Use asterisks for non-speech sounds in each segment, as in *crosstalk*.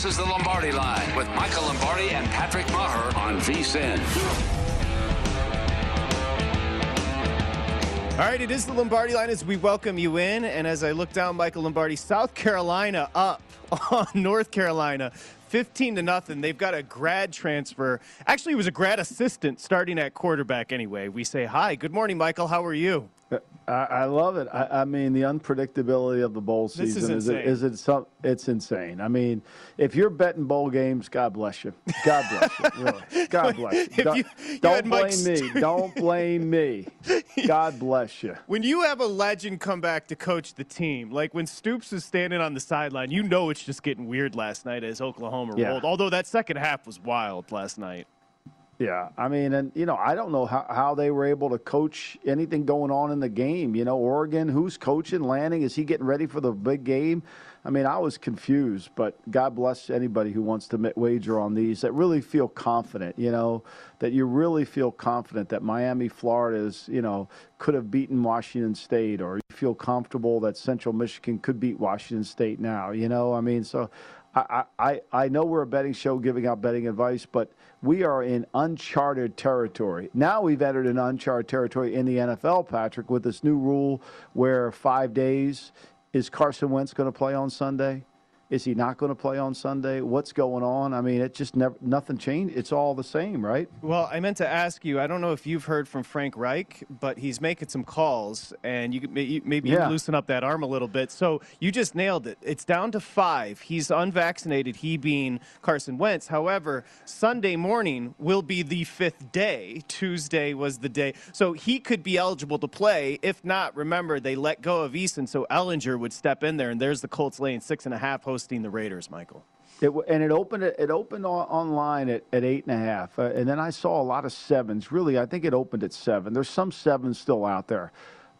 This is the Lombardi Line with Michael Lombardi and Patrick Maher on VSIN. All right, it is the Lombardi line as we welcome you in. And as I look down, Michael Lombardi, South Carolina up *laughs* on North Carolina. 15 to nothing. They've got a grad transfer. Actually, it was a grad assistant starting at quarterback anyway. We say hi. Good morning, Michael. How are you? I, I love it. I, I, mean, the unpredictability of the bowl season is is, it, is it some, it's insane. I mean, if you're betting bowl games, God bless you. God bless you. *laughs* Really. God bless you. Don't, you- you don't blame me. Don't blame me. *laughs* God bless you. When you have a legend come back to coach the team, like when Stoops is standing on the sideline, you know it's just getting weird last night as Oklahoma Yeah. rolled. Although that second half was wild last night. Yeah, I mean, and you know, I don't know how, how they were able to coach anything going on in the game. You know, Oregon, who's coaching? Lanning, is he getting ready for the big game? I mean, I was confused, but God bless anybody who wants to wager on these that really feel confident. You know, that you really feel confident that Miami, Florida is, you know, could have beaten Washington State, or you feel comfortable that Central Michigan could beat Washington State now. You know, I mean, so. I, I, know we're a betting show giving out betting advice, but we are in uncharted territory. Now we've entered an uncharted territory in the NFL, Patrick, with this new rule where five days is Carson Wentz going to play on Sunday? Is he not going to play on Sunday? What's going on? I mean, it just never nothing changed. It's all the same, right? Well, I meant to ask you. I don't know if you've heard from Frank Reich, but he's making some calls, and you could- may- you- maybe you Yeah. loosen up that arm a little bit. So you just nailed it. It's down to five. He's unvaccinated. He being Carson Wentz. However, Sunday morning will be the fifth day. Tuesday was the day, so he could be eligible to play. If not, remember they let go of Eason, so Ehlinger would step in there, and there's the Colts laying six and a half, hosting the Raiders. Michael. It, and it opened it opened online at, at eight and a half, uh, and then I saw a lot of sevens. Really, I think it opened at seven. There's some sevens still out there,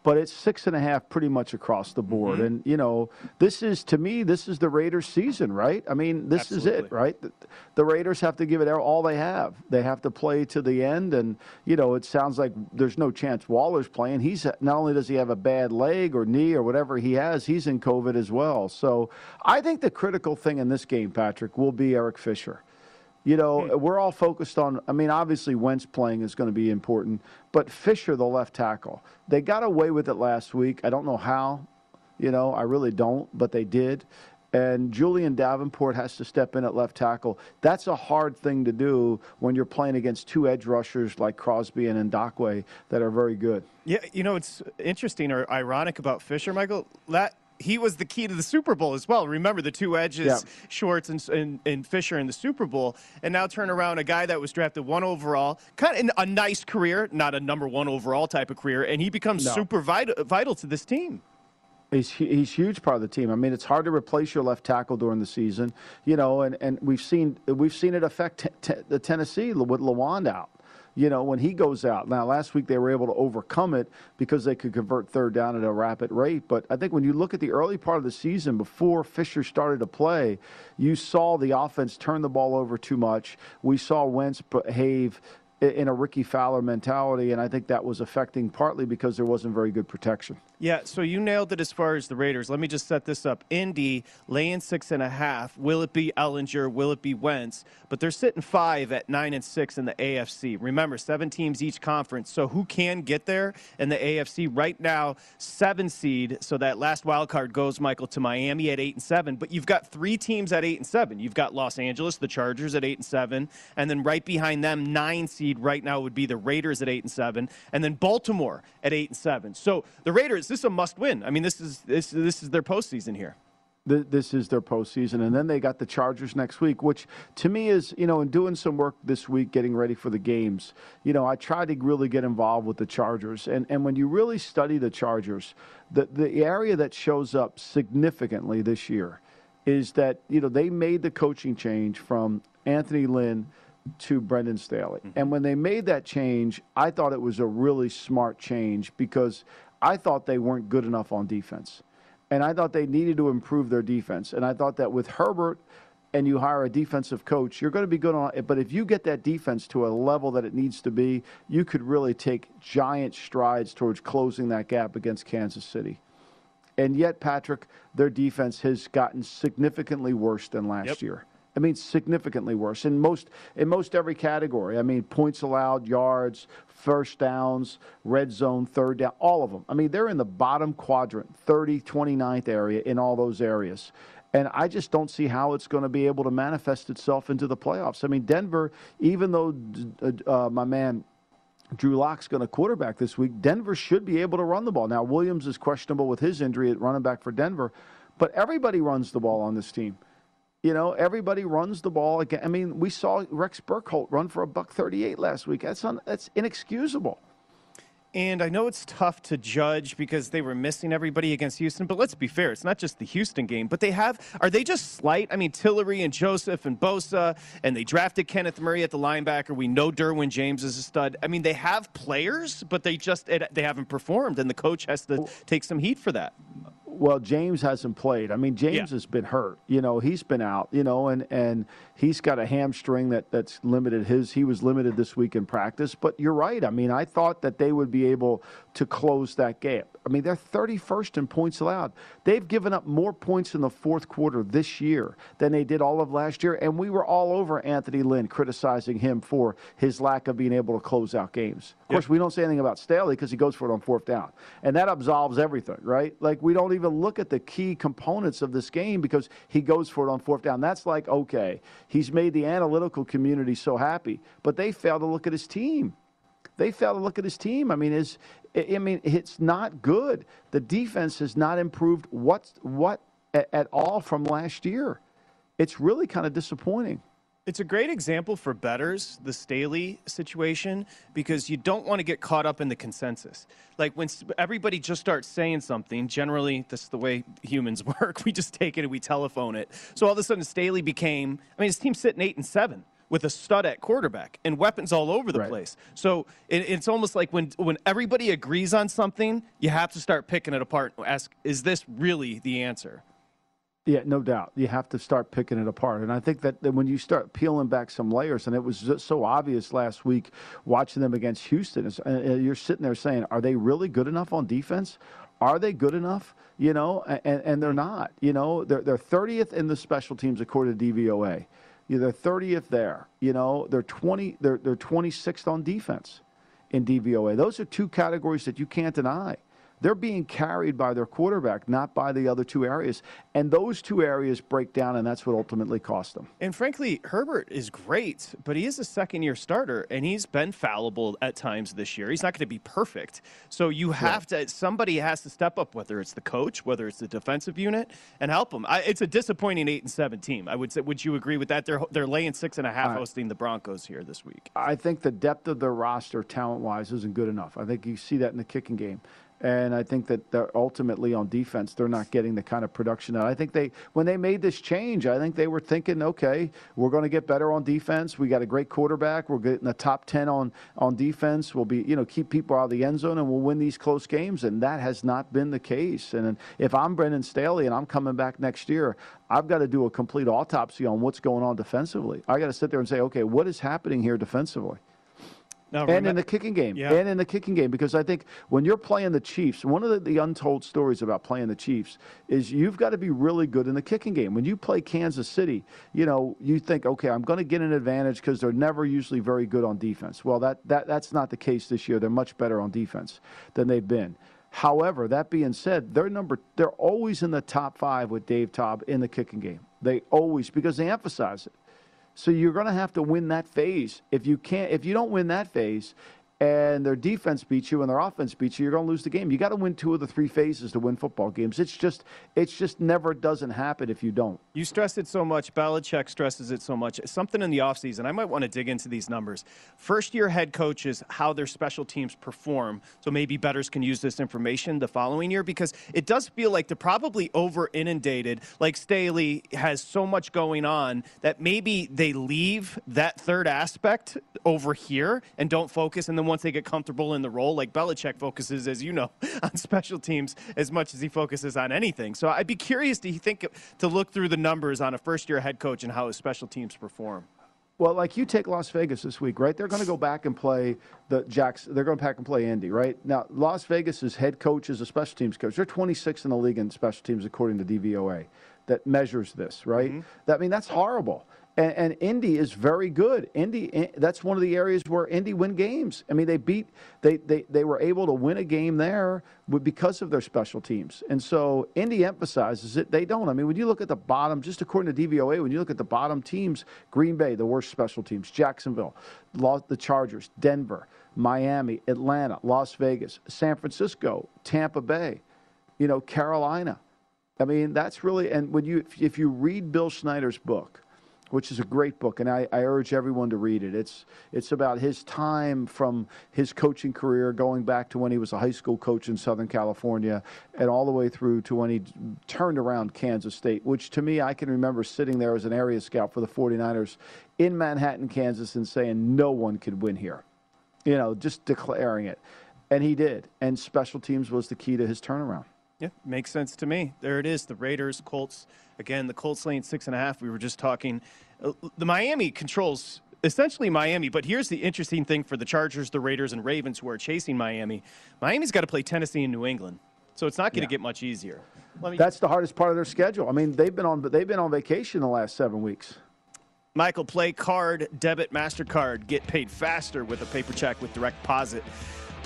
but it's six and a half pretty much across the board. Mm-hmm. And you know, this is to me, this is the Raiders' season, right? I mean, this is it, right? The, the Raiders have to give it all they have. They have to play to the end, and you know, it sounds like there's no chance Waller's playing. He's not only does he have a bad leg or knee or whatever he has, he's in COVID as well. So I think the critical thing in this game, Patrick, will be Eric Fisher. You know, hmm. we're all focused on. I mean, obviously, Wentz playing is going to be important, but Fisher, the left tackle, they got away with it last week. I don't know how. You know, I really don't, but they did. And Julian Davenport has to step in at left tackle. That's a hard thing to do when you're playing against two edge rushers like Crosby and Ngakoue that are very good. Yeah, you know it's interesting or ironic about Fisher, Michael. That he was the key to the Super Bowl as well. Remember the two edges, Yeah. Schwartz and, and, and Fisher in the Super Bowl, and now turn around a guy that was drafted one overall, kind of in a nice career, not a number one overall type of career, and he becomes No. super vital, vital to this team. He's he's a huge part of the team. I mean, it's hard to replace your left tackle during the season, you know, and, and we've seen we've seen it affect te- te- the Tennessee with Lewan out. You know, when he goes out. Now, last week they were able to overcome it because they could convert third down at a rapid rate. But I think when you look at the early part of the season before Fisher started to play, you saw the offense turn the ball over too much. We saw Wentz behave in a Ricky Fowler mentality, and I think that was affecting partly because there wasn't very good protection. Yeah, so you nailed it as far as the Raiders. Let me just set this up. Indy laying six and a half. Will it be Ehlinger? Will it be Wentz? But they're sitting five at nine and six in the AFC. Remember, seven teams each conference. So who can get there in the AFC right now? Seven seed. So that last wild card goes, Michael, to Miami at eight and seven. But you've got three teams at eight and seven. You've got Los Angeles, the Chargers at eight and seven, and then right behind them, nine seed right now would be the Raiders at eight and seven, and then Baltimore at eight and seven. So the Raiders this is a must win. I mean, this is this this is their postseason here. This is their postseason, and then they got the Chargers next week, which to me is, you know, in doing some work this week, getting ready for the games. You know, I tried to really get involved with the Chargers, and and when you really study the Chargers, the the area that shows up significantly this year is that you know they made the coaching change from Anthony Lynn to Brandon Staley. Mm-hmm. And when they made that change, I thought it was a really smart change because I thought they weren't good enough on defense. And I thought they needed to improve their defense. And I thought that with Herbert and you hire a defensive coach, you're going to be good on it. But if you get that defense to a level that it needs to be, you could really take giant strides towards closing that gap against Kansas City. And yet, Patrick, their defense has gotten significantly worse than last yep. year. I mean, significantly worse in most in most every category. I mean, points allowed, yards, first downs, red zone, third down, all of them. I mean, they're in the bottom quadrant, 30, 29th area in all those areas. And I just don't see how it's going to be able to manifest itself into the playoffs. I mean, Denver, even though uh, my man Drew Lock's going to quarterback this week, Denver should be able to run the ball. Now, Williams is questionable with his injury at running back for Denver, but everybody runs the ball on this team. You know, everybody runs the ball again. I mean, we saw Rex Burkhead run for a buck 38 last week. That's un, that's inexcusable. And I know it's tough to judge because they were missing everybody against Houston, but let's be fair. It's not just the Houston game, but they have, are they just slight? I mean, Tillery and Joseph and Bosa, and they drafted Kenneth Murray at the linebacker. We know Derwin James is a stud. I mean, they have players, but they just, they haven't performed, and the coach has to oh. take some heat for that. Well, James hasn't played. I mean, James yeah. has been hurt. You know, he's been out. You know, and and he's got a hamstring that that's limited his. He was limited this week in practice. But you're right. I mean, I thought that they would be able to close that gap. I mean, they're 31st in points allowed. They've given up more points in the fourth quarter this year than they did all of last year. And we were all over Anthony Lynn criticizing him for his lack of being able to close out games. Of course, we don't say anything about Staley because he goes for it on fourth down. And that absolves everything, right? Like, we don't even look at the key components of this game because he goes for it on fourth down. That's like, okay, he's made the analytical community so happy. But they fail to look at his team. They fail to look at his team. I mean, his I mean, it's not good. The defense has not improved what what at all from last year. It's really kind of disappointing. It's a great example for betters, the Staley situation, because you don't want to get caught up in the consensus. Like when everybody just starts saying something, generally, this is the way humans *laughs* work. We just take it and we telephone it. So all of a sudden, Staley became, I mean, his team's sitting eight and seven with a stud at quarterback and weapons all over the right. place. So it, it's almost like when when everybody agrees on something, you have to start picking it apart and ask, is this really the answer? Yeah, no doubt. You have to start picking it apart. And I think that, when you start peeling back some layers, and it was just so obvious last week watching them against Houston, uh, you're sitting there saying, are they really good enough on defense? Are they good enough? You know, and, and they're not. You know, they're, they're 30th in the special teams according to DVOA. They're 30th there. You know, they're 20. They're they're 26th on defense in DVOA. Those are two categories that you can't deny they're being carried by their quarterback, not by the other two areas. And those two areas break down, and that's what ultimately cost them. And frankly, Herbert is great, but he is a second year starter, and he's been fallible at times this year. He's not going to be perfect. So you have right. to, somebody has to step up, whether it's the coach, whether it's the defensive unit, and help him. I, it's a disappointing 8 and 7 team. I would say, would you agree with that? They're, they're laying six and a half hosting the Broncos here this week. I think the depth of their roster, talent wise, isn't good enough. I think you see that in the kicking game. And I think that ultimately on defense, they're not getting the kind of production that I think they, when they made this change, I think they were thinking, okay, we're going to get better on defense. We got a great quarterback. We're getting the top 10 on, on defense. We'll be, you know, keep people out of the end zone and we'll win these close games. And that has not been the case. And if I'm Brandon Staley and I'm coming back next year, I've got to do a complete autopsy on what's going on defensively. I got to sit there and say, okay, what is happening here defensively? No, and in the kicking game, Yeah. and in the kicking game, because I think when you're playing the Chiefs, one of the, the untold stories about playing the Chiefs is you've got to be really good in the kicking game. When you play Kansas City, you know you think, okay, I'm going to get an advantage because they're never usually very good on defense. Well, that, that that's not the case this year. They're much better on defense than they've been. However, that being said, they're number they're always in the top five with Dave Toub in the kicking game. They always because they emphasize it. So you're going to have to win that phase. If you can't, if you don't win that phase, and their defense beats you and their offense beats you, you're going to lose the game. You got to win two of the three phases to win football games. It's just, it's just never doesn't happen if you don't. You stress it so much. Belichick stresses it so much. Something in the offseason, I might want to dig into these numbers. First year head coaches, how their special teams perform. So maybe betters can use this information the following year because it does feel like they're probably over inundated. Like Staley has so much going on that maybe they leave that third aspect over here and don't focus. And then once they get comfortable in the role, like Belichick focuses, as you know, *laughs* on special teams as much as he focuses on anything. So I'd be curious to think to look through the numbers on a first-year head coach and how his special teams perform. Well, like you take Las Vegas this week, right? They're going to go back and play the Jacks. They're going to back and play Andy, right? Now, Las Vegas's head coach is a special teams coach. They're 26 in the league in special teams according to DVOA that measures this, right? Mm-hmm. That I mean, that's horrible. And, and Indy is very good. Indy, eh, that's one of the areas where Indy win games. I mean, they beat, they, they, they were able to win a game there because of their special teams. And so Indy emphasizes it. They don't. I mean, when you look at the bottom, just according to DVOA, when you look at the bottom teams, Green Bay, the worst special teams, Jacksonville, the Chargers, Denver, Miami, Atlanta, Las Vegas, San Francisco, Tampa Bay, you know, Carolina. I mean, that's really, and when you, if you read Bill Snyder's book, which is a great book, and I, I urge everyone to read it. It's it's about his time from his coaching career, going back to when he was a high school coach in Southern California, and all the way through to when he turned around Kansas State. Which to me, I can remember sitting there as an area scout for the 49ers in Manhattan, Kansas, and saying no one could win here. You know, just declaring it, and he did. And special teams was the key to his turnaround. Yeah, makes sense to me. There it is. The Raiders, Colts. Again, the Colts laying six and a half. We were just talking. Uh, The Miami controls essentially Miami, but here's the interesting thing for the Chargers, the Raiders, and Ravens who are chasing Miami. Miami's got to play Tennessee and New England, so it's not going to get much easier. Let me, That's the hardest part of their schedule. I mean, they've been on, but they've been on vacation the last seven weeks. Michael, play card, debit, MasterCard. Get paid faster with a paper check with direct deposit.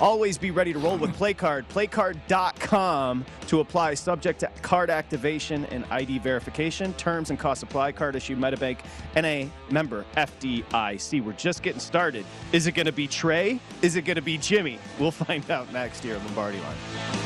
Always be ready to roll with PlayCard. PlayCard.com to apply subject to card activation and ID verification. Terms and costs apply. Card issued Metabank NA member FDIC. We're just getting started. Is it going to be Trey? Is it going to be Jimmy? We'll find out next year at Lombardi Line.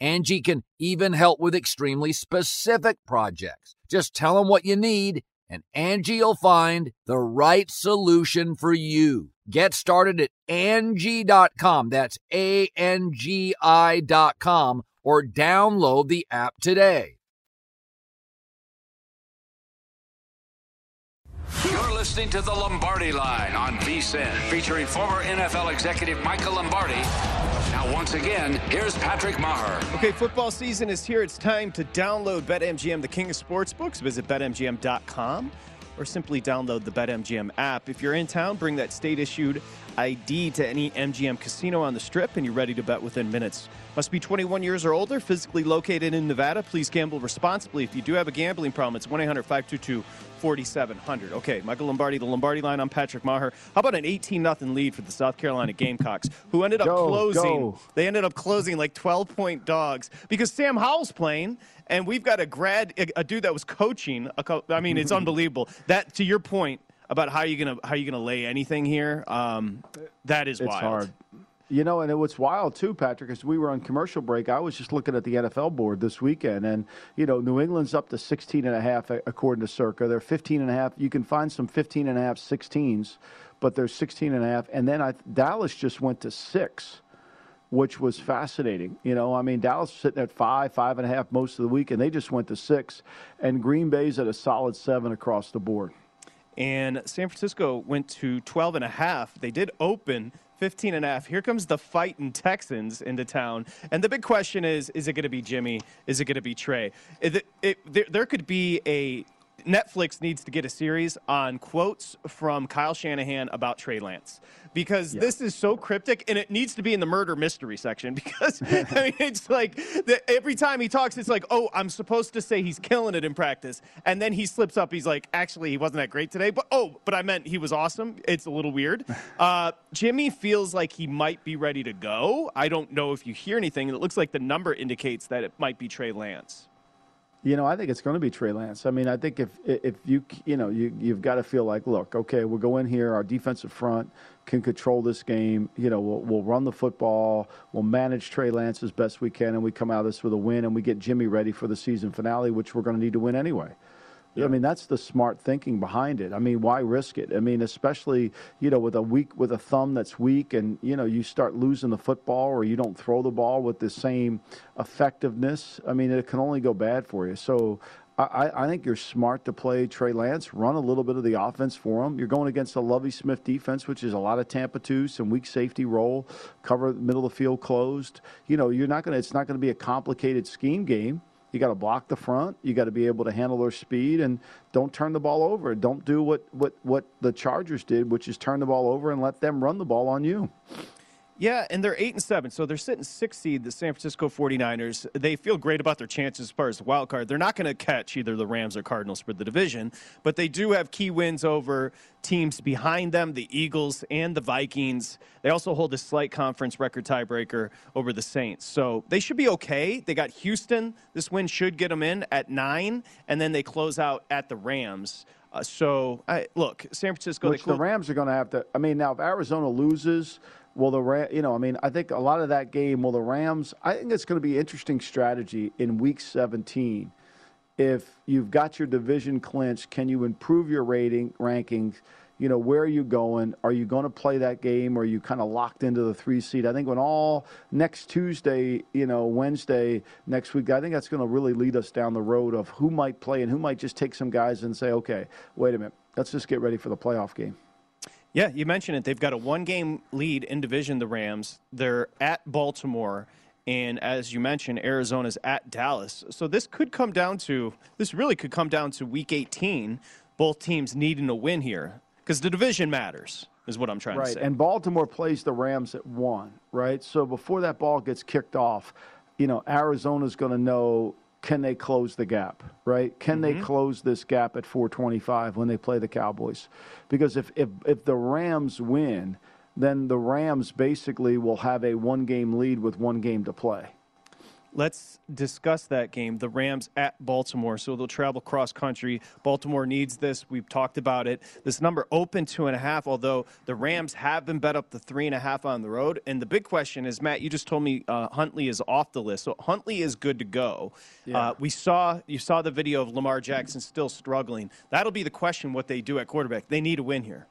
Angie can even help with extremely specific projects. Just tell them what you need and Angie will find the right solution for you. Get started at Angie.com. That's A-N-G-I dot com or download the app today. You're listening to the Lombardi Line on VSIN, featuring former NFL executive Michael Lombardi. Once again, here's Patrick Maher. Okay, football season is here. It's time to download BetMGM, the king of sportsbooks. Visit betmgm.com or simply download the BetMGM app. If you're in town, bring that state issued ID to any MGM casino on the strip and you're ready to bet within minutes. Must be 21 years or older, physically located in Nevada. Please gamble responsibly. If you do have a gambling problem, it's 1 800 522 4700. Okay, Michael Lombardi, the Lombardi line. I'm Patrick Maher. How about an 18 0 lead for the South Carolina Gamecocks, who ended up Go, closing? go. They ended up closing like 12 point dogs because Sam Howell's playing, and we've got a grad, a, a dude that was coaching. A co- I mean, it's *laughs* unbelievable. That to your point about how you gonna how you gonna lay anything here. Um, that is It's wild. hard. You know, and it was wild too, Patrick, as we were on commercial break. I was just looking at the NFL board this weekend, and, you know, New England's up to 16 and a half, according to Circa. They're 15 and a half. You can find some 15 and a half 16s, but they're 16 and a half. And then I, Dallas just went to six, which was fascinating. You know, I mean, Dallas sitting at five, five and a half most of the week, and they just went to six. And Green Bay's at a solid seven across the board. and San Francisco went to 12 and a half. They did open 15 and a half. Here comes the fighting Texans into town. And the big question is is it going to be Jimmy? Is it going to be Trey? It, it, there, there could be a Netflix needs to get a series on quotes from Kyle Shanahan about Trey Lance. Because this is so cryptic and it needs to be in the murder mystery section *laughs* because I *laughs* mean it's like the, every time he talks it's like oh I'm supposed to say he's killing it in practice. And then he slips up. He's like actually he wasn't that great today but oh but I meant he was awesome. It's a little weird. *laughs* Uh, Jimmy feels like he might be ready to go. I don't know if you hear anything it looks like the number indicates that it might be Trey Lance You know, I think it's going to be Trey Lance. I mean, I think if if you you know you you've got to feel like, look, okay, we'll go in here. Our defensive front can control this game. You know, we'll we'll run the football. We'll manage Trey Lance as best we can, and we come out of this with a win, and we get Jimmy ready for the season finale, which we're going to need to win anyway. I mean, that's the smart thinking behind it. I mean, why risk it? I mean, especially you know with a weak with a thumb that's weak, and you know you start losing the football or you don't throw the ball with the same effectiveness. I mean, it can only go bad for you. So. I, I think you're smart to play Trey Lance, run a little bit of the offense for him. You're going against a Lovie Smith defense, which is a lot of Tampa two, some weak safety roll, cover middle of the field closed. You know, you're not to. It's not to be a complicated scheme game. You got to block the front. You got to be able to handle their speed and don't turn the ball over. Don't do what, what, what the Chargers did, which is turn the ball over and let them run the ball on you. Yeah, and they're eight and seven, so they're sitting six seed. The San Francisco 49ers. They feel great about their chances as far as the wild card. They're not going to catch either the Rams or Cardinals for the division, but they do have key wins over teams behind them, the Eagles and the Vikings. They also hold a slight conference record tiebreaker over the Saints, so they should be okay. They got Houston. This win should get them in at nine, and then they close out at the Rams. Uh, so, I, look, San Francisco. Which they the Rams are going to have to. I mean, now if Arizona loses, will the Ram? You know, I mean, I think a lot of that game. Will the Rams? I think it's going to be interesting strategy in Week 17. If you've got your division clinched, can you improve your rating rankings? You know, where are you going? Are you going to play that game? Or are you kind of locked into the three seed? I think when all next Tuesday, you know, Wednesday next week, I think that's going to really lead us down the road of who might play and who might just take some guys and say, okay, wait a minute, let's just get ready for the playoff game. Yeah, you mentioned it. They've got a one game lead in division, the Rams. They're at Baltimore. And as you mentioned, Arizona's at Dallas. So this could come down to, this really could come down to week 18, both teams needing a win here because the division matters, is what I'm trying to say. Right, say. and Baltimore plays the Rams at one, right? So before that ball gets kicked off, you know, Arizona's going to know can they close the gap, right? Can they mm-hmm. close this gap at 425 when they play the Cowboys? Because if if if the Rams win, then the Rams basically will have a one game lead with one game to play. Let's discuss that game. The Rams at Baltimore. So they'll travel cross country. Baltimore needs this. We've talked about it. This number open two and a half, although the Rams have been bet up to three and a half on the road. And the big question is, Matt, you just told me uh, Huntley is off the list. So Huntley is good to go. Uh, we saw you saw the video of Lamar Jackson still struggling. That'll be the question what they do at quarterback. They need a win here.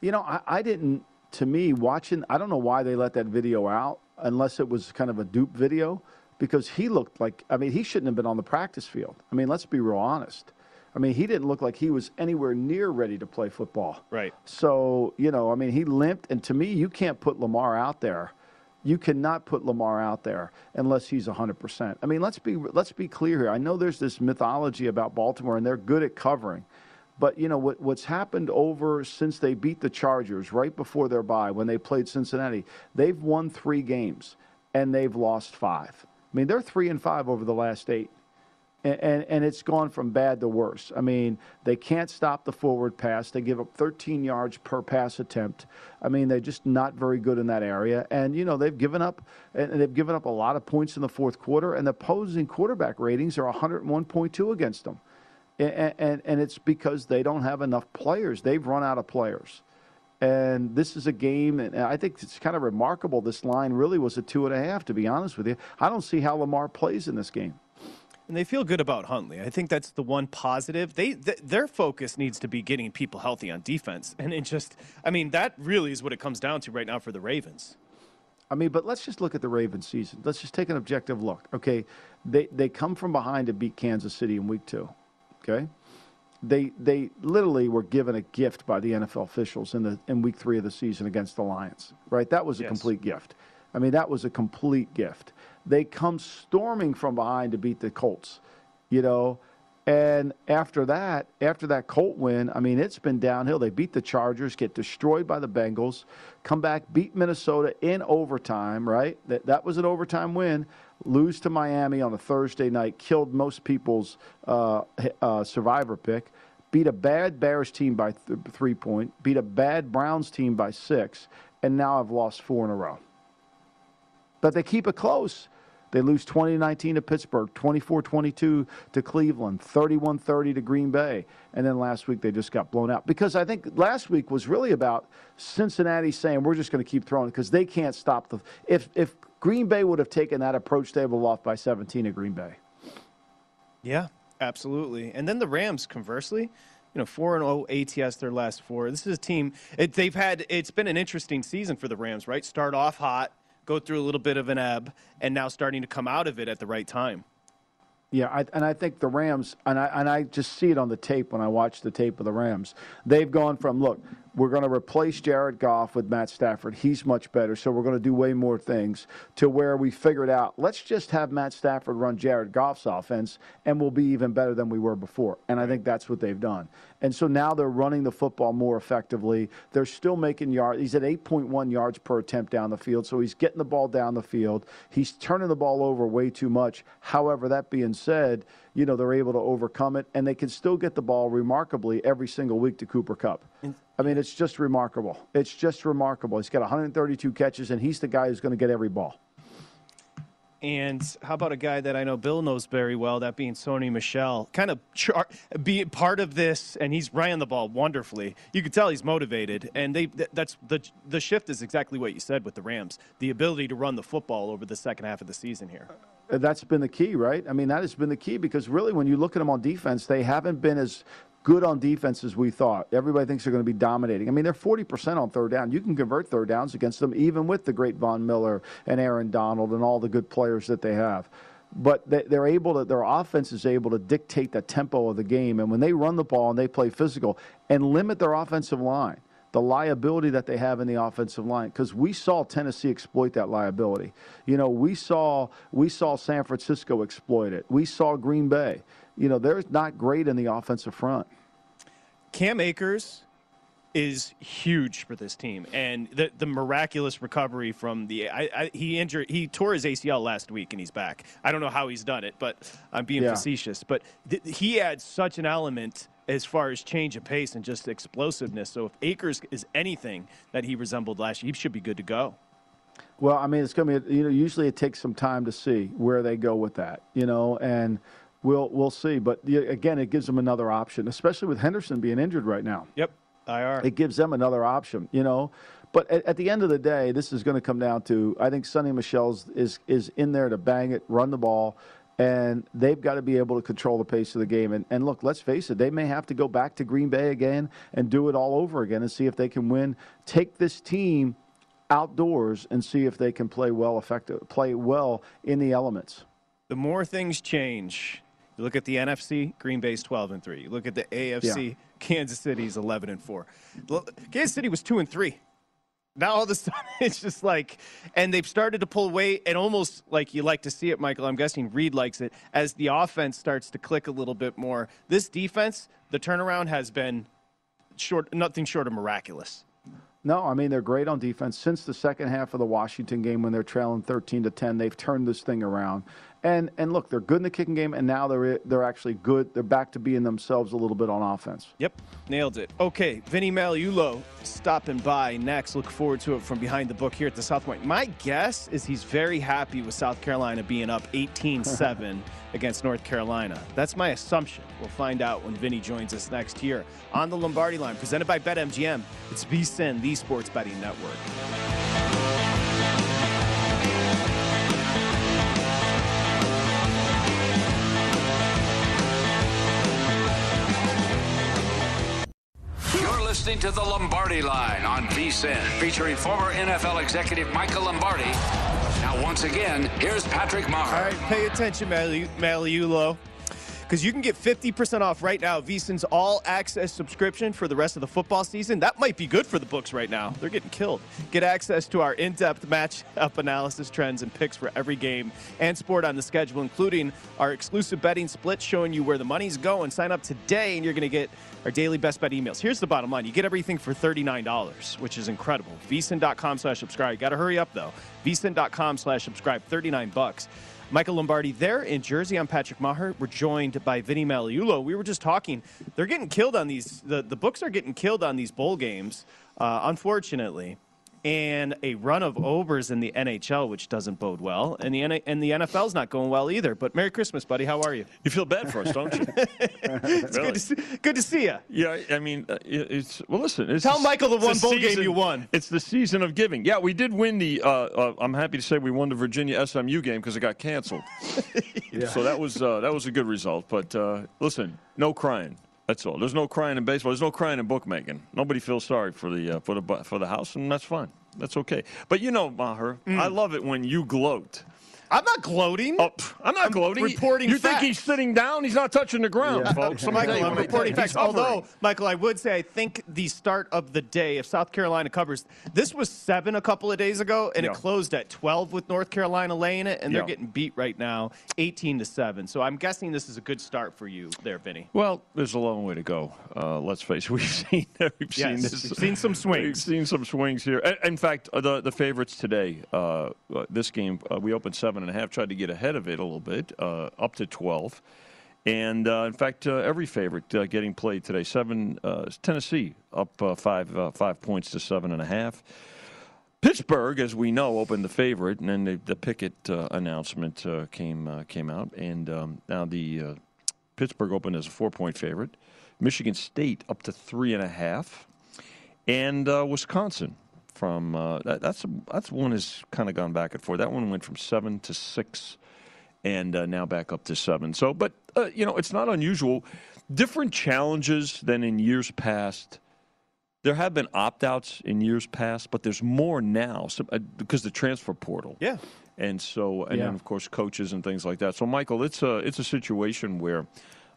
You know, I, I didn't. To me, watching, I don't know why they let that video out, unless it was kind of a dupe video, because he looked like. I mean, he shouldn't have been on the practice field. I mean, let's be real honest. I mean, he didn't look like he was anywhere near ready to play football. Right. So, you know, I mean, he limped. And to me, you can't put Lamar out there. You cannot put Lamar out there unless he's 100%. I mean, let's be, let's be clear here. I know there's this mythology about Baltimore, and they're good at covering. But, you know, what, what's happened over since they beat the Chargers right before their bye when they played Cincinnati, they've won three games and they've lost five. I mean, they're three and five over the last eight and, and, and, it's gone from bad to worse. I mean, they can't stop the forward pass. They give up 13 yards per pass attempt. I mean, they're just not very good in that area. And you know, they've given up and they've given up a lot of points in the fourth quarter. And the opposing quarterback ratings are 101.2 against them. And, and, and it's because they don't have enough players. They've run out of players. And this is a game, and I think it's kind of remarkable. This line really was a two and a half, to be honest with you. I don't see how Lamar plays in this game and they feel good about Huntley. I think that's the one positive. They th- their focus needs to be getting people healthy on defense, and it just I mean that really is what it comes down to right now for the Ravens. I mean, but let's just look at the Ravens season. Let's just take an objective look. Okay, they they come from behind to beat Kansas City in week two. Okay, they they literally were given a gift by the NFL officials in the in week three of the season against the Lions. Right, that was a yes. complete gift. I mean, that was a complete gift. They come storming from behind to beat the Colts, you know. And after that, after that Colt win, I mean, it's been downhill. They beat the Chargers, get destroyed by the Bengals, come back, beat Minnesota in overtime, right? That, that was an overtime win. Lose to Miami on a Thursday night, killed most people's uh, uh, survivor pick. Beat a bad Bears team by th- three point, beat a bad Browns team by six, and now I've lost four in a row. But they keep it close. They lose 2019 to Pittsburgh, 24 22 to Cleveland, 31 30 to Green Bay. And then last week they just got blown out. Because I think last week was really about Cincinnati saying, we're just going to keep throwing because they can't stop the. If, if Green Bay would have taken that approach, they would have lost by 17 at Green Bay. Yeah, absolutely. And then the Rams, conversely, you know, four and zero oh ATS their last four. This is a team. It, they've had. It's been an interesting season for the Rams, right? Start off hot, go through a little bit of an ebb, and now starting to come out of it at the right time. Yeah, I, and I think the Rams, and I, and I just see it on the tape when I watch the tape of the Rams. They've gone from, look, we're going to replace Jared Goff with Matt Stafford. He's much better, so we're going to do way more things. To where we figured out, let's just have Matt Stafford run Jared Goff's offense, and we'll be even better than we were before. And I think that's what they've done. And so now they're running the football more effectively. They're still making yards. He's at 8.1 yards per attempt down the field, so he's getting the ball down the field. He's turning the ball over way too much. However, that being said, you know they're able to overcome it, and they can still get the ball remarkably every single week to Cooper Kupp. I mean, it's just remarkable. It's just remarkable. He's got 132 catches, and he's the guy who's going to get every ball. And how about a guy that I know Bill knows very well, that being Sony Michel, kind of char- be part of this, and he's ran the ball wonderfully. You can tell he's motivated, and they that's the the shift is exactly what you said with the Rams, the ability to run the football over the second half of the season here. That's been the key, right? I mean, that has been the key because really, when you look at them on defense, they haven't been as good on defense as we thought. Everybody thinks they're going to be dominating. I mean, they're 40% on third down. You can convert third downs against them, even with the great Von Miller and Aaron Donald and all the good players that they have. But they're able to, their offense is able to dictate the tempo of the game. And when they run the ball and they play physical and limit their offensive line, the liability that they have in the offensive line because we saw Tennessee exploit that liability. You know, we saw we saw San Francisco exploit it. We saw Green Bay you know, they're not great in the offensive front. Cam Akers is huge for this team, and the the miraculous recovery from the I, I, he injured he tore his ACL last week and he's back. I don't know how he's done it, but I'm being yeah. facetious. But th- he adds such an element as far as change of pace and just explosiveness. So if Akers is anything that he resembled last year, he should be good to go. Well, I mean, it's going to be you know usually it takes some time to see where they go with that, you know, and We'll we'll see, but again, it gives them another option, especially with Henderson being injured right now. Yep, IR. It gives them another option, you know. But at, at the end of the day, this is going to come down to I think Sony Michel's is is in there to bang it, run the ball, and they've got to be able to control the pace of the game. And, and look, let's face it, they may have to go back to Green Bay again and do it all over again and see if they can win. Take this team outdoors and see if they can play well effective, play well in the elements. The more things change, You look at the NFC, Green Bay's 12 and 3. You look at the AFC, Yeah. Kansas City's 11 and 4. Kansas City was 2 and 3. Now all of a sudden *laughs* it's just like, and they've started to pull away, and almost like you like to see it, Michael. I'm guessing Reid likes it as the offense starts to click a little bit more. This defense, the turnaround has been short, nothing short of miraculous. No, I mean they're great on defense. Since the second half of the Washington game, when they're trailing 13 to 10, they've turned this thing around. And and look, they're good in the kicking game, and now they're they're actually good. They're back to being themselves a little bit on offense. Yep, nailed it. Okay, Vinny Magliulo stopping by next. Look forward to it from behind the book here at the South Point. My guess is he's very happy with South Carolina being up 18-7 *laughs* against North Carolina. That's my assumption. We'll find out when Vinny joins us next here on the Lombardi Line, presented by BetMGM. It's VSIN, the Sports Betting Network. Listening to the Lombardi Line on VSIN, featuring former NFL executive Michael Lombardi. Now, once again, here's Patrick Maher. All right, pay attention, Mali- Magliulo. Because you can get 50% off right now VSIN's all access subscription for the rest of the football season. That might be good for the books right now. They're getting killed. Get access to our in depth match up analysis, trends, and picks for every game and sport on the schedule, including our exclusive betting split showing you where the money's going. Sign up today and you're going to get our daily best bet emails. Here's the bottom line you get everything for $39, which is incredible. VSIN.com slash subscribe. Got to hurry up though. VSIN.com slash subscribe, 39 bucks. Michael Lombardi there in Jersey. I'm Patrick Maher. We're joined by Vinny Magliulo. We were just talking. They're getting killed on these. The, the books are getting killed on these bowl games, uh, unfortunately. And a run of overs in the NHL, which doesn't bode well. And the, N- and the NFL's not going well either. But Merry Christmas, buddy. How are you? You feel bad for us, don't you? *laughs* *laughs* It's good, to see, good to see you. yeah, I mean, uh, it's well. Listen, it's Tell Michael the one bowl game you won. It's the season of giving. Yeah, we did win the. Uh, uh, I'm happy to say we won the Virginia SMU game because it got canceled. *laughs* yeah. So that was uh, that was a good result. But uh, listen, no crying. That's all. There's no crying in baseball. There's no crying in bookmaking. Nobody feels sorry for the uh, for the for the house, and that's fine. That's okay. But you know, Maher, Mm. I love it when you gloat. I'm not gloating. Oh, I'm not I'm gloating. reporting You think he's sitting down? He's not touching the ground, folks. Let me Michael, I'm let me tell reporting facts. Although, Michael, I would say I think the start of the day, if South Carolina covers, this was seven a couple of days ago, and Yeah. it closed at 12 with North Carolina laying it, and they're Yeah. getting beat right now, 18 to seven. So I'm guessing this is a good start for you there, Vinny. Well, there's a long way to go. Uh, let's face it. *laughs* We've seen we've seen Yes, this. we've seen some swings. We've seen some swings here. In- In fact, uh, the the favorites today, uh, uh, this game, uh, we opened seven and a half. Tried to get ahead of it a little bit, uh, up to twelve. And uh, in fact, uh, every favorite uh, getting played today. Seven uh, Tennessee up uh, five uh, five points to seven and a half. Pittsburgh, as we know, opened the favorite, and then the, the announcement came came out, and um, now the Pittsburgh opened as a four point favorite. Michigan State up to three and a half, and Wisconsin from uh, that, that's that's one has kind of gone back and forth. That one went from seven to six, and uh, now back up to seven. So, but uh, you know, it's not unusual. Different challenges than in years past. There have been opt outs in years past, but there's more now so, uh, because the transfer portal. Yeah. And so, and Yeah. then of course coaches and things like that. So, Michael, it's a it's a situation where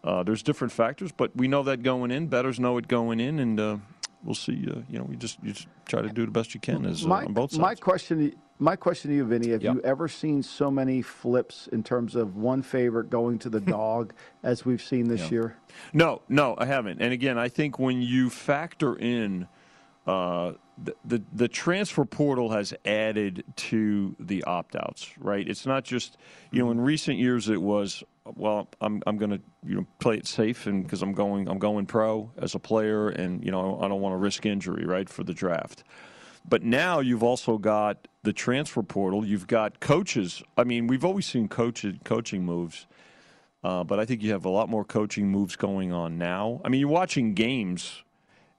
uh, there's different factors, but we know that going in. Betters know it going in, and uh, we'll see. Uh, you know, you just you just try to do the best you can as uh, my, on both sides. my question, my question to you, Vinny, have Yeah. you ever seen so many flips in terms of one favorite going to the *laughs* dog as we've seen this year? No, no, I haven't. And again, I think when you factor in uh, the, the the transfer portal has added to the opt outs, right? It's not just you know in recent years it was well I'm I'm going to you know play it safe and because I'm going I'm going pro as a player and you know I don't want to risk injury right for the draft. But now you've also got the transfer portal. You've got coaches. I mean, we've always seen coaches coaching moves. Uh, but I think you have a lot more coaching moves going on now. I mean, you're watching games,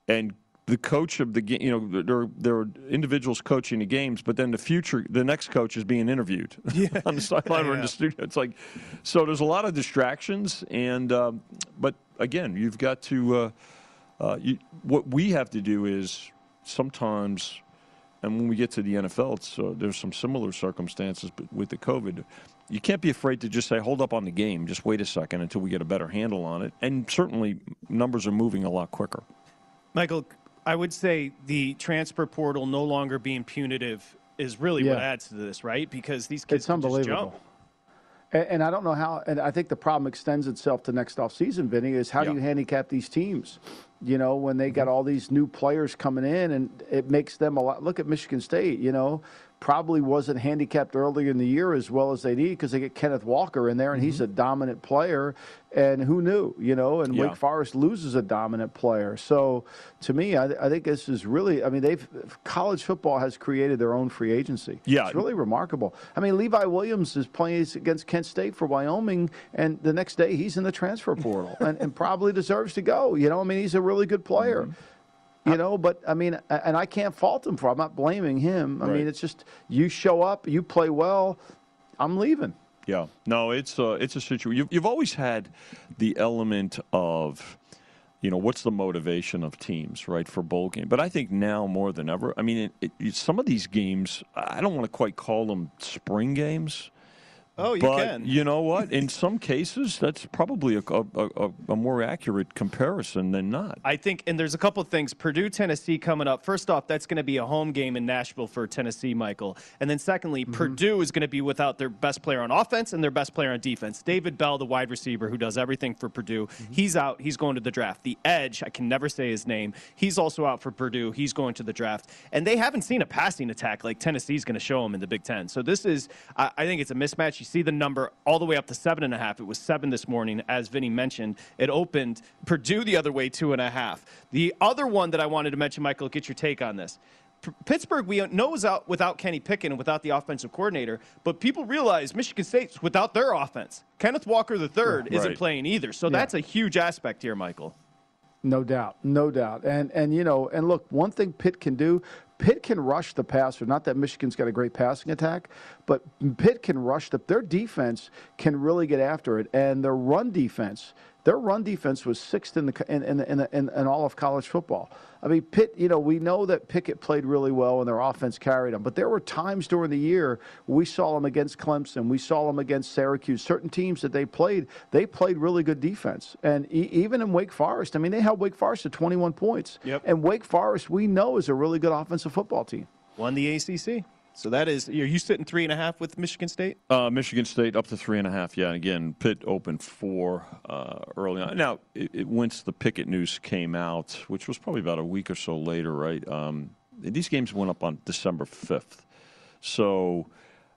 and the coach of the game, you know, there there are individuals coaching the games, but then the future, the next coach is being interviewed on the sideline or in the studio. It's like, so there's a lot of distractions, and um, but again, you've got to. Uh, uh, you, what we have to do is sometimes. and when we get to the NFL, it's, uh, there's some similar circumstances but with the COVID. You can't be afraid to just say, hold up on the game. Just wait a second until we get a better handle on it. And certainly, numbers are moving a lot quicker. Michael, I would say the transfer portal no longer being punitive is really Yeah. what adds to this, right? Because these kids It's unbelievable. And, and I don't know how. And I think the problem extends itself to next off season, Vinny. Is how Yeah. do you handicap these teams? You know, when they Mm-hmm. got all these new players coming in, and it makes them a lot. Look at Michigan State. You know, probably wasn't handicapped earlier in the year as well as they need because they get Kenneth Walker in there, and he's a dominant player. And who knew? You know, and Yeah. Wake Forest loses a dominant player. So, to me, I, I think this is really. I mean, they've college football has created their own free agency. Yeah. it's really remarkable. I mean, Levi Williams is playing against Kent State for Wyoming, and the next day he's in the transfer portal and, and probably deserves to go. You know, I mean, he's a really good player. Mm-hmm. You know, but I mean, and I can't fault him for. it. I'm not blaming him. I Right. mean, it's just you show up, you play well, I'm leaving. Yeah, no, it's uh, it's a situation. You've, you've always had the element of, you know, what's the motivation of teams, right, for bowl game. But I think now more than ever, I mean, it, it, some of these games, I don't want to quite call them spring games. Oh, you but can. you know what? In some cases, that's probably a, a, a, a more accurate comparison than not. I think, and there's a couple of things. Purdue, Tennessee coming up. First off, that's going to be a home game in Nashville for Tennessee, Michael. And then secondly, mm-hmm. Purdue is going to be without their best player on offense and their best player on defense. David Bell, the wide receiver who does everything for Purdue, mm-hmm. he's out. He's going to the draft. The edge, I can never say his name. He's also out for Purdue. He's going to the draft. And they haven't seen a passing attack like Tennessee's going to show them in the Big Ten. So this is, I I think it's a mismatch. You see the number all the way up to seven and a half. It was seven this morning, as Vinny mentioned. It opened Purdue the other way, two and a half. The other one that I wanted to mention, Michael, get your take on this. P- Pittsburgh, we know is out without Kenny Pickett and without the offensive coordinator, but people realize Michigan State's without their offense. Kenneth Walker III isn't Right. playing either, so that's a huge aspect here, Michael. No doubt, no doubt. And and you know, and look, one thing Pitt can do, Pitt can rush the passer. Not that Michigan's got a great passing attack, but Pitt can rush the their defense can really get after it, and their run defense. Their run defense was sixth in the in in, in, in, in all of college football. I mean, Pitt. You know, we know that Pickett played really well and their offense carried them, but there were times during the year we saw them against Clemson, we saw them against Syracuse. Certain teams that they played, they played really good defense, and e- even in Wake Forest, I mean, they held Wake Forest to 21 points. Yep. And Wake Forest, we know, is a really good offensive football team. Won the ACC. So that is, are you sitting three and a half with Michigan State? Uh, Michigan State up to three and a half. Yeah, and again, Pitt opened four uh, early on. Now, it, it, once the Pickett news came out, which was probably about a week or so later, right? Um, these games went up on December fifth, so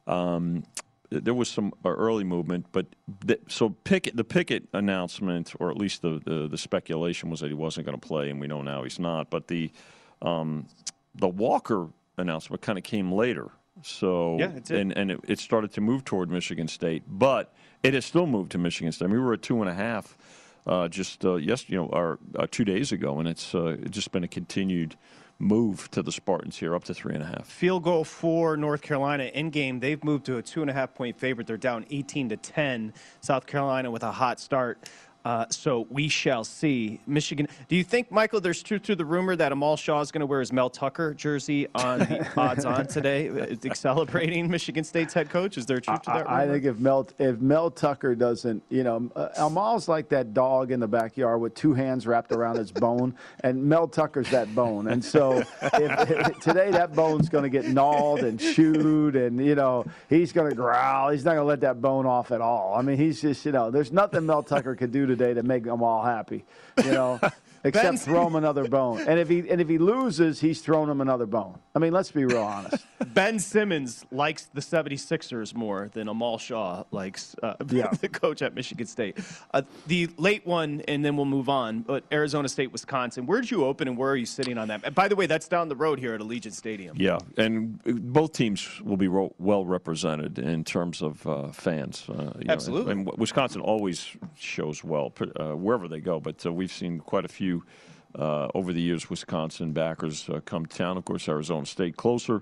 um, there was some uh, early movement. But th- so Pickett, the Pickett announcement, or at least the, the the speculation was that he wasn't going to play, and we know now he's not. But the um, the Walker announcement kind of came later. So Yeah, it and and it, it started to move toward Michigan State, but it has still moved to Michigan State. I mean, we were at two and a half uh, just uh, yes, you know, or uh, two days ago, and it's uh, it's just been a continued move to the Spartans here, up to three and a half. Field goal for North Carolina in game. They've moved to a two and a half point favorite. They're down 18 to 10. South Carolina with a hot start. Uh, so we shall see. Michigan. Do you think, Michael, there's truth to the rumor that Amal Shaw is going to wear his Mel Tucker jersey on the *laughs* odds on today, uh, celebrating Michigan State's head coach? Is there truth to that rumor? I, I think if Mel if Mel Tucker doesn't, you know, uh, Amal's like that dog in the backyard with two hands wrapped around its bone, and Mel Tucker's that bone. And so if, if- today that bone's going to get gnawed and chewed, and you know he's going to growl. He's not going to let that bone off at all. I mean, he's just you know, there's nothing Mel Tucker could do today to make them all happy, you know. *laughs* Except Ben's- throw him *laughs* another bone, and if he and if he loses, he's thrown him another bone. I mean, let's be real honest. *laughs* Ben Simmons likes the 76ers more than Amal Shaw likes uh, *laughs* Yeah. the coach at Michigan State. Uh, the late one, and then we'll move on, but Arizona State, Wisconsin. Where did you open and where are you sitting on that? And by the way, that's down the road here at Allegiant Stadium. Yeah, and both teams will be ro- well represented in terms of uh, fans. Uh, you know, Absolutely. and, Wisconsin always shows well uh, wherever they go, but uh, we've seen quite a few uh, over the years. Wisconsin backers uh, come to town. Of course, Arizona State closer,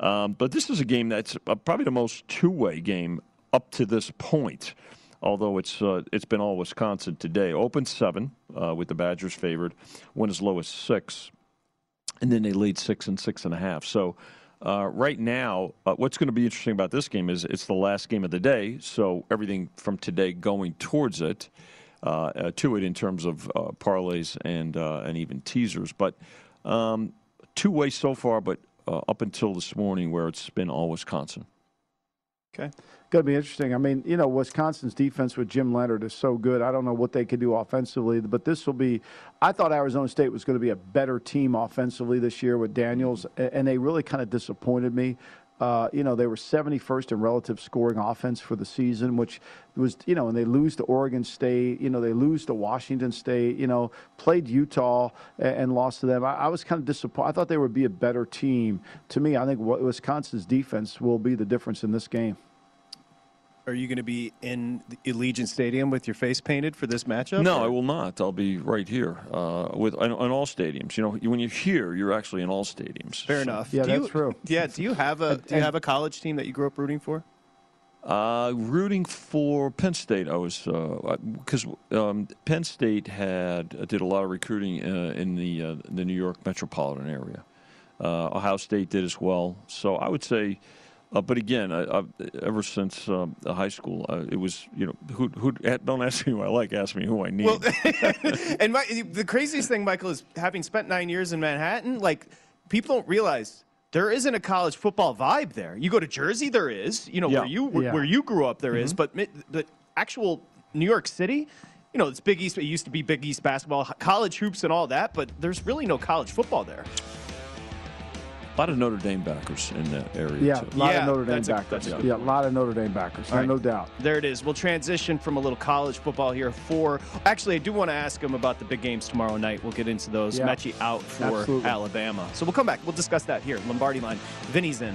um, but this is a game that's uh, probably the most two-way game up to this point. Although it's uh, it's been all Wisconsin today. Open seven uh, with the Badgers favored, went as low as six and then they lead six and six and a half. So Uh, right now, uh, what's going to be interesting about this game is it's the last game of the day, so everything from today going towards it, uh, uh to it in terms of uh, parlays and uh, and even teasers. But um, two ways so far, but up until this morning where it's been all Wisconsin. Okay. Going to be interesting. I mean, you know, Wisconsin's defense with Jim Leonhard is so good. I don't know what they could do offensively, but this will be. I thought Arizona State was going to be a better team offensively this year with Daniels, and they really kind of disappointed me. Uh, you know, they were 71st in relative scoring offense for the season, which was, you know, and they lose to Oregon State, you know, they lose to Washington State, you know, played Utah and, and lost to them. I, I, was kind of disappointed. I thought they would be a better team. To me, I think Wisconsin's defense will be the difference in this game. Are you going to be in Allegiant Stadium with your face painted for this matchup? No, or? I will not. I'll be right here uh, with on, on, all stadiums. You know, when you're here, you're actually in all stadiums. Fair so. enough. Yeah, do that's you, true. Yeah. Do you have a Do you have a college team that you grew up rooting for? Uh, rooting for Penn State, I was because uh, um, Penn State had uh, did a lot of recruiting uh, in the uh, the New York metropolitan area. Uh, Ohio State did as well. So I would say uh, but again, I, I, ever since um, high school, uh, it was you know who who don't ask me who I like, ask me who I need. Well, *laughs* and my, the craziest thing, Michael, is having spent nine years in Manhattan. Like people don't realize there isn't a college football vibe there. You go to Jersey, there is. You know yeah. where you where, yeah. where, you grew up, there mm-hmm. is. But the actual New York City, you know, it's Big East. It used to be Big East basketball, college hoops, and all that. But there's really no college football there. A lot of Notre Dame backers in that area. Yeah, too. a lot yeah, of Notre Dame backers. A, yeah, a lot of Notre Dame backers. Right. No doubt. There it is. We'll transition from a little college football here for. Actually, I do want to ask him about the big games tomorrow night. We'll get into those. Yeah. Metchie out for Absolutely. Alabama. So we'll come back. We'll discuss that here. Lombardi line. Vinny's in.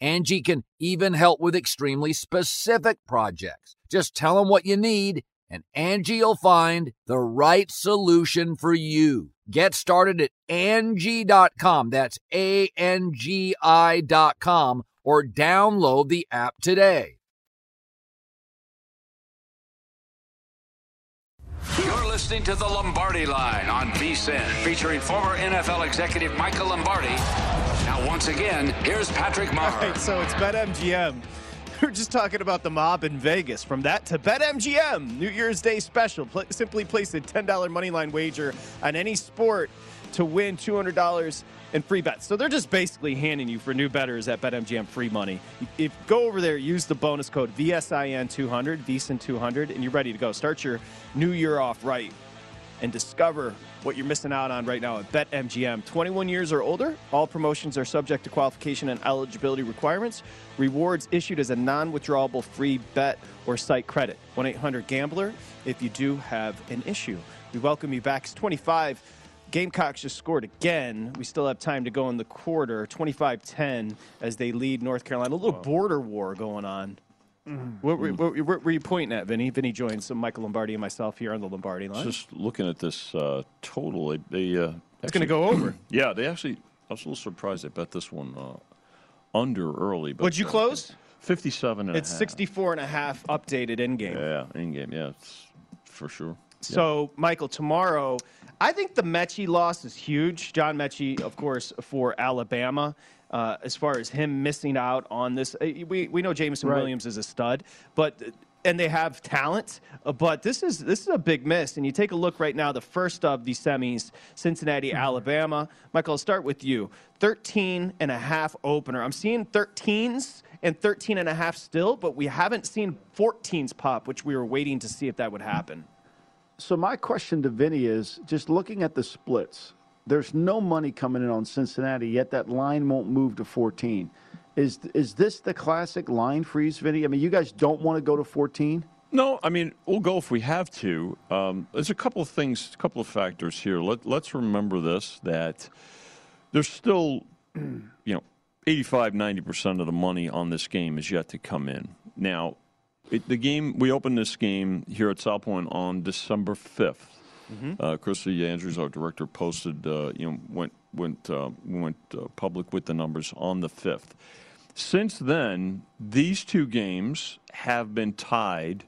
Angie can even help with extremely specific projects. Just tell them what you need and Angie will find the right solution for you. Get started at Angie.com. That's A-N-G-I dot com or download the app today. You're listening to the Lombardi line on VSIN, featuring former NFL executive Michael Lombardi now, once again, here's Patrick Meagher. All right, so it's BetMGM. *laughs* We're just talking about the mob in Vegas. From that to BetMGM, New Year's Day special. Pl- simply place a $10 moneyline wager on any sport to win $200 in free bets. So they're just basically handing you for new betters at BetMGM free money. If go over there, use the bonus code VSIN200, VSIN200, and you're ready to go. Start your new year off right and discover what you're missing out on right now at BetMGM. 21 years or older, all promotions are subject to qualification and eligibility requirements. Rewards issued as a non withdrawable free bet or site credit. 1 800 Gambler if you do have an issue. We welcome you back. It's 25. Gamecocks just scored again. We still have time to go in the quarter. 25 10 as they lead North Carolina. A little border war going on. What, were- what, were- what were you pointing at, Vinny? Vinny joins some Michael Lombardi and myself here on the Lombardi line. Just looking at this uh, total, they, they uh, it's going to actually- go over. *clears throat* Yeah, they actually. I was a little surprised. They bet this one uh, under early. But What'd you uh, close? 57 and a It's half. 64 and a half updated in game. Yeah, in game. Yeah, it's for sure. So, Michael, tomorrow, I think the Metchie loss is huge. John Metchie, of course, for Alabama. Uh, as far as him missing out on this, uh, we, we know Jameson Right. Williams is a stud, but and they have talent, uh, but this is this is a big miss. And you take a look right now, the first of the semis, Cincinnati, Alabama. Michael, I'll start with you. 13 and a half opener. I'm seeing 13s and 13 and a half still, but we haven't seen 14s pop, which we were waiting to see if that would happen. So my question to Vinny is just looking at the splits. There's no money coming in on Cincinnati, yet that line won't move to 14. Is is this the classic line freeze, Vinny? I mean, you guys don't want to go to 14? No, I mean we'll go if we have to. Um, there's a couple of things, a couple of factors here. Let, let's remember this: that there's still, *clears throat* you know, 85, 90 percent of the money on this game is yet to come in. Now, it, the game we opened this game here at South Point on December 5th. Uh, Christy Andrews, our director, posted, uh, you know, went went uh, went uh, public with the numbers on the fifth. Since then, these two games have been tied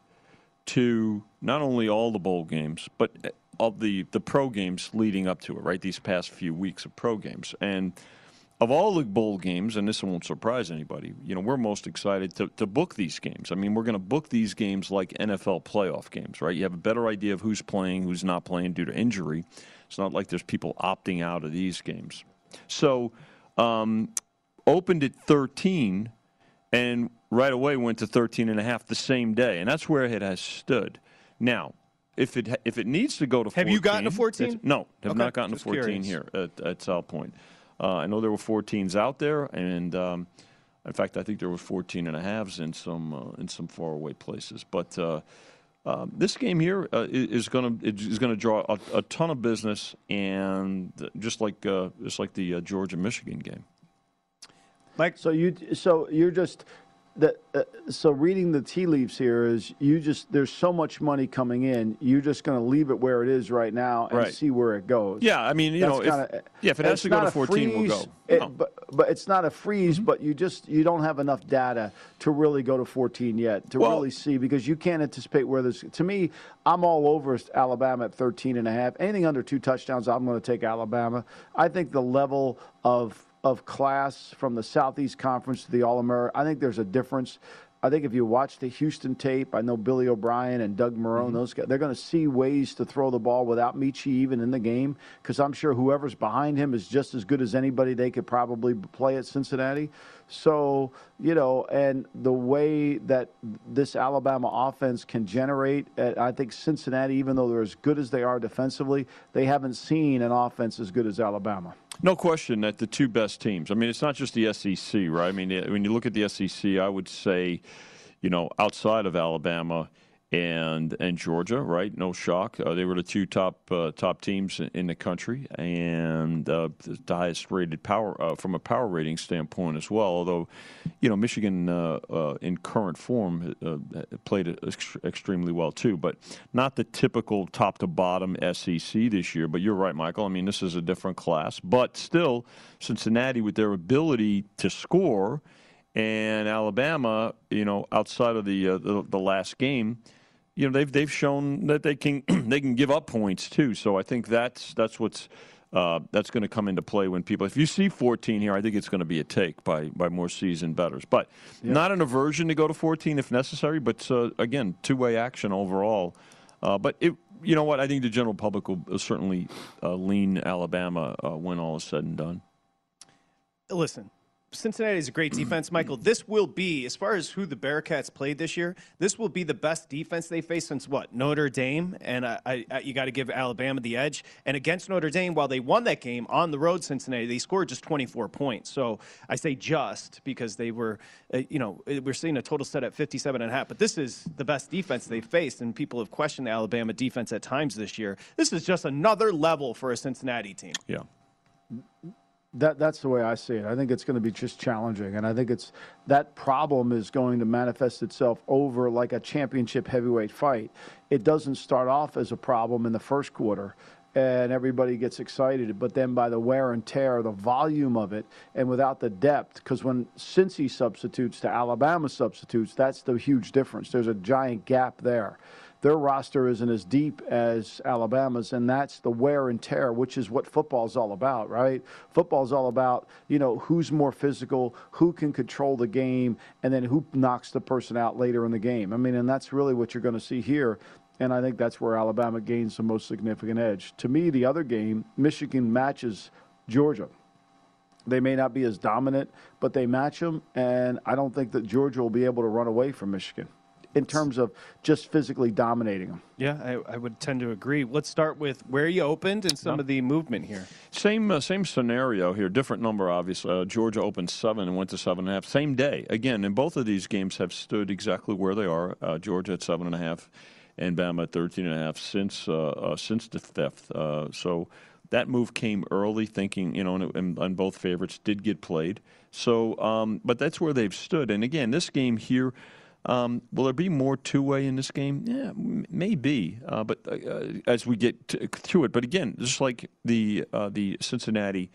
to not only all the bowl games, but uh, of the the pro games leading up to it. Right, these past few weeks of pro games, and of all the bowl games, and this won't surprise anybody, you know, we're most excited to, to book these games. I mean, we're going to book these games like NFL playoff games, right? You have a better idea of who's playing, who's not playing due to injury. It's not like there's people opting out of these games. So, um, opened at 13 and right away went to 13 and a half the same day. And that's where it has stood. Now, if it if it needs to go to 14, Have you gotten to 14? No, have Okay, not gotten to 14 curious. here at, at South Point. Uh, I know there were 14s out there, and um, in fact, I think there were 14 and a halves in some uh, in some faraway places. But uh, uh, this game here uh, is going to is going to draw a, a ton of business, and just like uh, just like the uh, Georgia Michigan game. Mike, So you so you're just that uh, so reading the tea leaves here is you just there's so much money coming in you're just going to leave it where it is right now and Right. see where it goes Yeah, I mean, you That's know, if, kinda- yeah, if it has to go to a 14, we'll go. freeze, it- No. but but it's not a freeze. Mm-hmm. But you just you don't have enough data to really go to 14 yet to Well- really see because you can't anticipate where this. To me, I'm all over Alabama at 13 and a half. Anything under two touchdowns, I'm going to take Alabama. I think the level of of class from the Southeast Conference to the All American, I think there's a difference. I think if you watch the Houston tape, I know Billy O'Brien and Doug Marrone, Mm-hmm. those guys, they're going to see ways to throw the ball without Metchie even in the game because I'm sure whoever's behind him is just as good as anybody they could probably play at Cincinnati. So, you know, and the way that this Alabama offense can generate, I think Cincinnati, even though they're as good as they are defensively, they haven't seen an offense as good as Alabama. No question that the two best teams. I mean, it's not just the SEC, right? I mean, when you look at the SEC, I would say, you know, outside of Alabama and and Georgia, right? No shock, uh, they were the two top uh, top teams in- the country, and uh, the highest rated power uh, from a power rating standpoint as well. Although, you know, Michigan uh, uh, in current form played ex- extremely well too, but not the typical top to bottom SEC this year. But you're right, Michael. I mean, this is a different class, but still, Cincinnati with their ability to score, and Alabama, you know, outside of the the, the last game. You know they've they've shown that they can *clears throat* they can give up points too. So I think that's that's what's uh, that's going to come into play when people. If you see 14 here, I think it's going to be a take by by more seasoned bettors. But not an aversion to go to 14 if necessary. But uh, again, two way action overall. Uh, but it, you know what? I think the general public will certainly uh, lean Alabama uh, when all is said and done. listen, Cincinnati is a great defense, Michael. This will be, as far as who the Bearcats played this year, this will be the best defense they faced since what Notre Dame, and I, I, you got to give Alabama the edge. And against Notre Dame, while they won that game on the road, Cincinnati they scored just 24 points. So I say just because they were, uh, you know, we're seeing a total set at 57 and a half. But this is the best defense they faced, and people have questioned the Alabama defense at times this year. This is just another level for a Cincinnati team. Yeah. That that's the way I see it. I think it's going to be just challenging, and I think it's that problem is going to manifest itself over like a championship heavyweight fight. It doesn't start off as a problem in the first quarter, and everybody gets excited, but then by the wear and tear, the volume of it, and without the depth, because when Cincy substitutes to Alabama substitutes, that's the huge difference. There's a giant gap there their roster isn't as deep as Alabama's, and that's the wear and tear, which is what football's all about, right? Football's all about, you know, who's more physical, who can control the game, and then who knocks the person out later in the game. I mean, and that's really what you're going to see here. And I think that's where Alabama gains the most significant edge. To me, the other game, Michigan matches Georgia. They may not be as dominant, but they match them, and I don't think that Georgia will be able to run away from Michigan in terms of just physically dominating them. Yeah, I, I, would tend to agree. Let's start with where you opened and some of the movement here. Same uh, same scenario here, different number obviously. Uh, Georgia opened seven and went to seven and a half. Same day again, and both of these games have stood exactly where they are. Uh, Georgia at seven and a half, and Bama at thirteen and a half since uh, uh, since the fifth. Uh, so. That move came early, thinking you know, and, and, and both favorites did get played. So, um, but that's where they've stood. And again, this game here, um, will there be more two way in this game? Yeah, m- maybe. Uh, but uh, uh as we get to, it, but again, just like the uh, the Cincinnati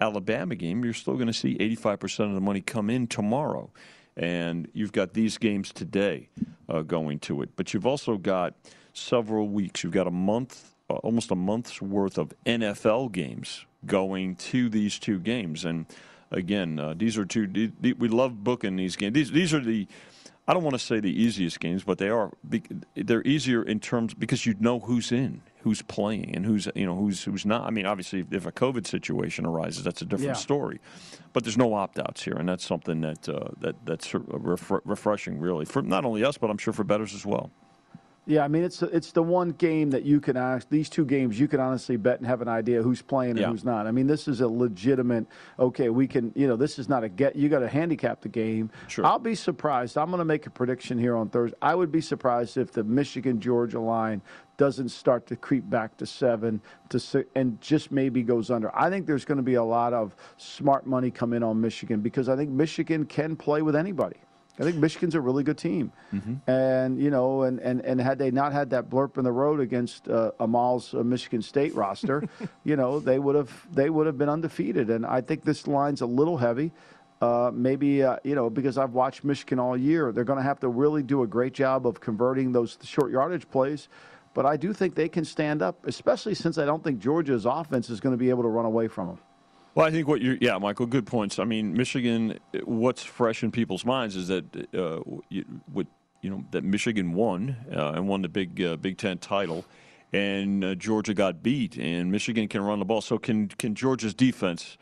Alabama game, you're still going to see 85% of the money come in tomorrow, and you've got these games today uh, going to it. But you've also got several weeks. You've got a month, uh, almost a month's worth of NFL games going to these two games, and again, these are two. We love booking these games. These these are the I don't want to say the easiest games, but they are. They're easier in terms because you know who's in, who's playing, and who's you know who's who's not. I mean, obviously, if a COVID situation arises, that's a different yeah. story. But there's no opt outs here, and that's something that uh, that that's refreshing, really, for not only us, but I'm sure for betters as well. Yeah, I mean it's it's the one game that you can ask these two games you can honestly bet and have an idea who's playing and yeah. who's not. I mean this is a legitimate okay, we can you know, this is not a get you got to handicap the game. Sure. I'll be surprised. I'm going to make a prediction here on Thursday. I would be surprised if the Michigan Georgia line doesn't start to creep back to 7 to 6 and just maybe goes under. I think there's going to be a lot of smart money come in on Michigan because I think Michigan can play with anybody. I think Michigan's a really good team, mm-hmm. and you know, and, and, and had they not had that blurb in the road against uh, Amal's uh, Michigan State roster, *laughs* you know, they would have they would have been undefeated. And I think this line's a little heavy. Uh, maybe uh, you know because I've watched Michigan all year, they're going to have to really do a great job of converting those short yardage plays. But I do think they can stand up, especially since I don't think Georgia's offense is going to be able to run away from them. Well, I think what you're, yeah, Michael, good points. I mean, Michigan. What's fresh in people's minds is that uh, you, what you know that Michigan won uh, and won the Big uh, Big Ten title, and uh, Georgia got beat, and Michigan can run the ball. So can can Georgia's defense?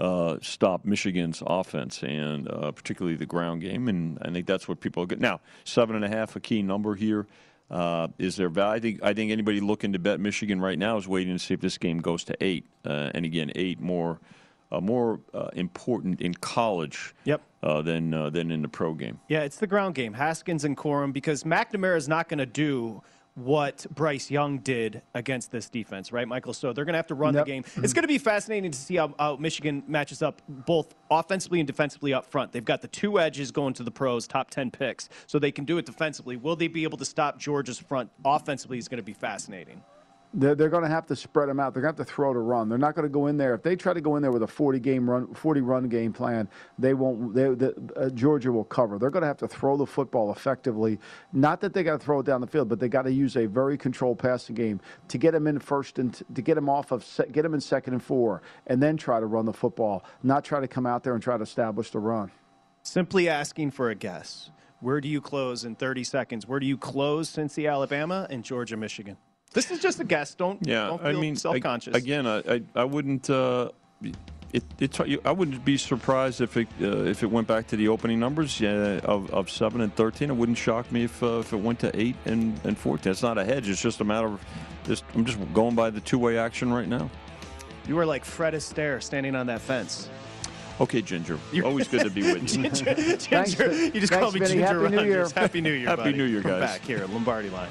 Uh, stop Michigan's offense and uh, particularly the ground game, and I think that's what people get now. Seven and a half, a key number here. Uh, is there value? I think I think anybody looking to bet Michigan right now is waiting to see if this game goes to eight, uh, and again, eight more uh, more uh, important in college. Yep. Uh, than uh, than in the pro game. Yeah, it's the ground game, Haskins and Corum, because McNamara is not going to do what Bryce Young did against this defense, right, Michael? So they're going to have to run yep. the game. Mm-hmm. It's going to be fascinating to see how, how, Michigan matches up both offensively and defensively up front. They've got the two edges going to the pros, top 10 picks, so they can do it defensively. Will they be able to stop Georgia's front offensively is going to be fascinating they're, they're going to have to spread them out. They're going to have to throw to run. They're not going to go in there. If they try to go in there with a 40 game run, 40 run game plan, they won't. They, the, uh, Georgia will cover. They're going to have to throw the football effectively. Not that they got to throw it down the field, but they got to use a very controlled passing game to get them in first and t- to get them off of se- get them in second and four, and then try to run the football. Not try to come out there and try to establish the run. Simply asking for a guess. Where do you close in 30 seconds? Where do you close Cincy, Alabama, and Georgia, Michigan? This is just a guess. Don't yeah. Don't I mean, self-conscious. again, I, I, I wouldn't. Uh, it, it, I wouldn't be surprised if it uh, if it went back to the opening numbers yeah, of, of seven and thirteen. It wouldn't shock me if uh, if it went to eight and, and fourteen. It's not a hedge. It's just a matter of just I'm just going by the two way action right now. You were like Fred Astaire standing on that fence. Okay, Ginger. You're *laughs* Always good to be with you. Ginger, Ginger thanks, you just call me Ginger Happy New Year. Happy New Year. Happy buddy. New Year, guys. From back here at Lombardi Line.